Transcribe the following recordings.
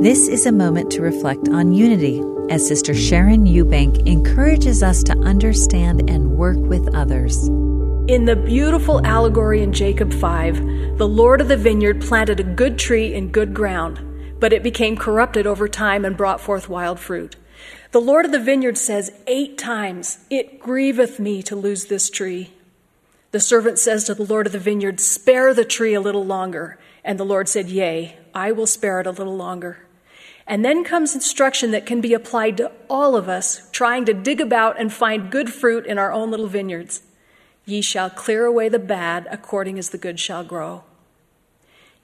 This is a moment to reflect on unity as Sister Sharon Eubank encourages us to understand and work with others. In the beautiful allegory in Jacob 5, the Lord of the vineyard planted a good tree in good ground, but it became corrupted over time and brought forth wild fruit. The Lord of the vineyard says eight times, It grieveth me to lose this tree. The servant says to the Lord of the vineyard, Spare the tree a little longer. And the Lord said, Yea, I will spare it a little longer. And then comes instruction that can be applied to all of us trying to dig about and find good fruit in our own little vineyards. Ye shall clear away the bad according as the good shall grow.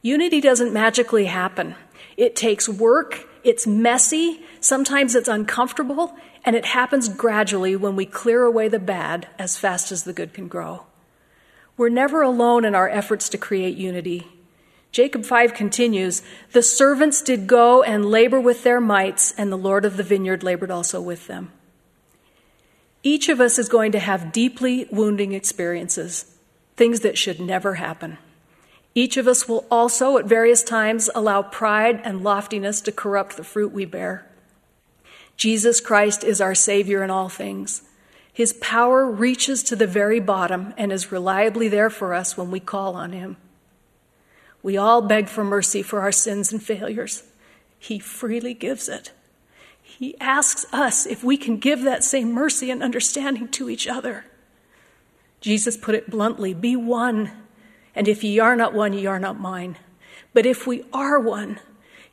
Unity doesn't magically happen. It takes work, it's messy, sometimes it's uncomfortable, and it happens gradually when we clear away the bad as fast as the good can grow. We're never alone in our efforts to create unity. Jacob 5 continues The servants did go and labor with their mights, and the Lord of the vineyard labored also with them. Each of us is going to have deeply wounding experiences, things that should never happen. Each of us will also, at various times, allow pride and loftiness to corrupt the fruit we bear. Jesus Christ is our Savior in all things. His power reaches to the very bottom and is reliably there for us when we call on Him. We all beg for mercy for our sins and failures. He freely gives it. He asks us if we can give that same mercy and understanding to each other. Jesus put it bluntly be one, and if ye are not one, ye are not mine. But if we are one,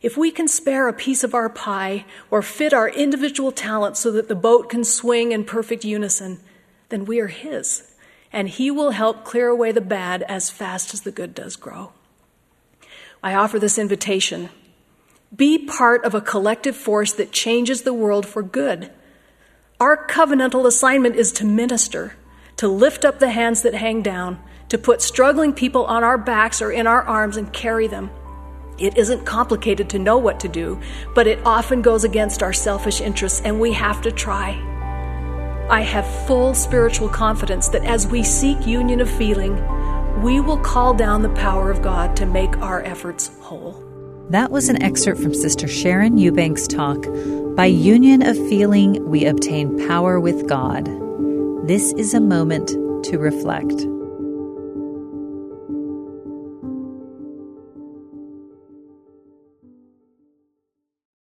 if we can spare a piece of our pie or fit our individual talents so that the boat can swing in perfect unison, then we are His, and He will help clear away the bad as fast as the good does grow. I offer this invitation. Be part of a collective force that changes the world for good. Our covenantal assignment is to minister, to lift up the hands that hang down, to put struggling people on our backs or in our arms and carry them. It isn't complicated to know what to do, but it often goes against our selfish interests, and we have to try. I have full spiritual confidence that as we seek union of feeling, we will call down the power of God to make our efforts whole. That was an excerpt from Sister Sharon Eubank's talk, By Union of Feeling, We Obtain Power with God. This is a moment to reflect.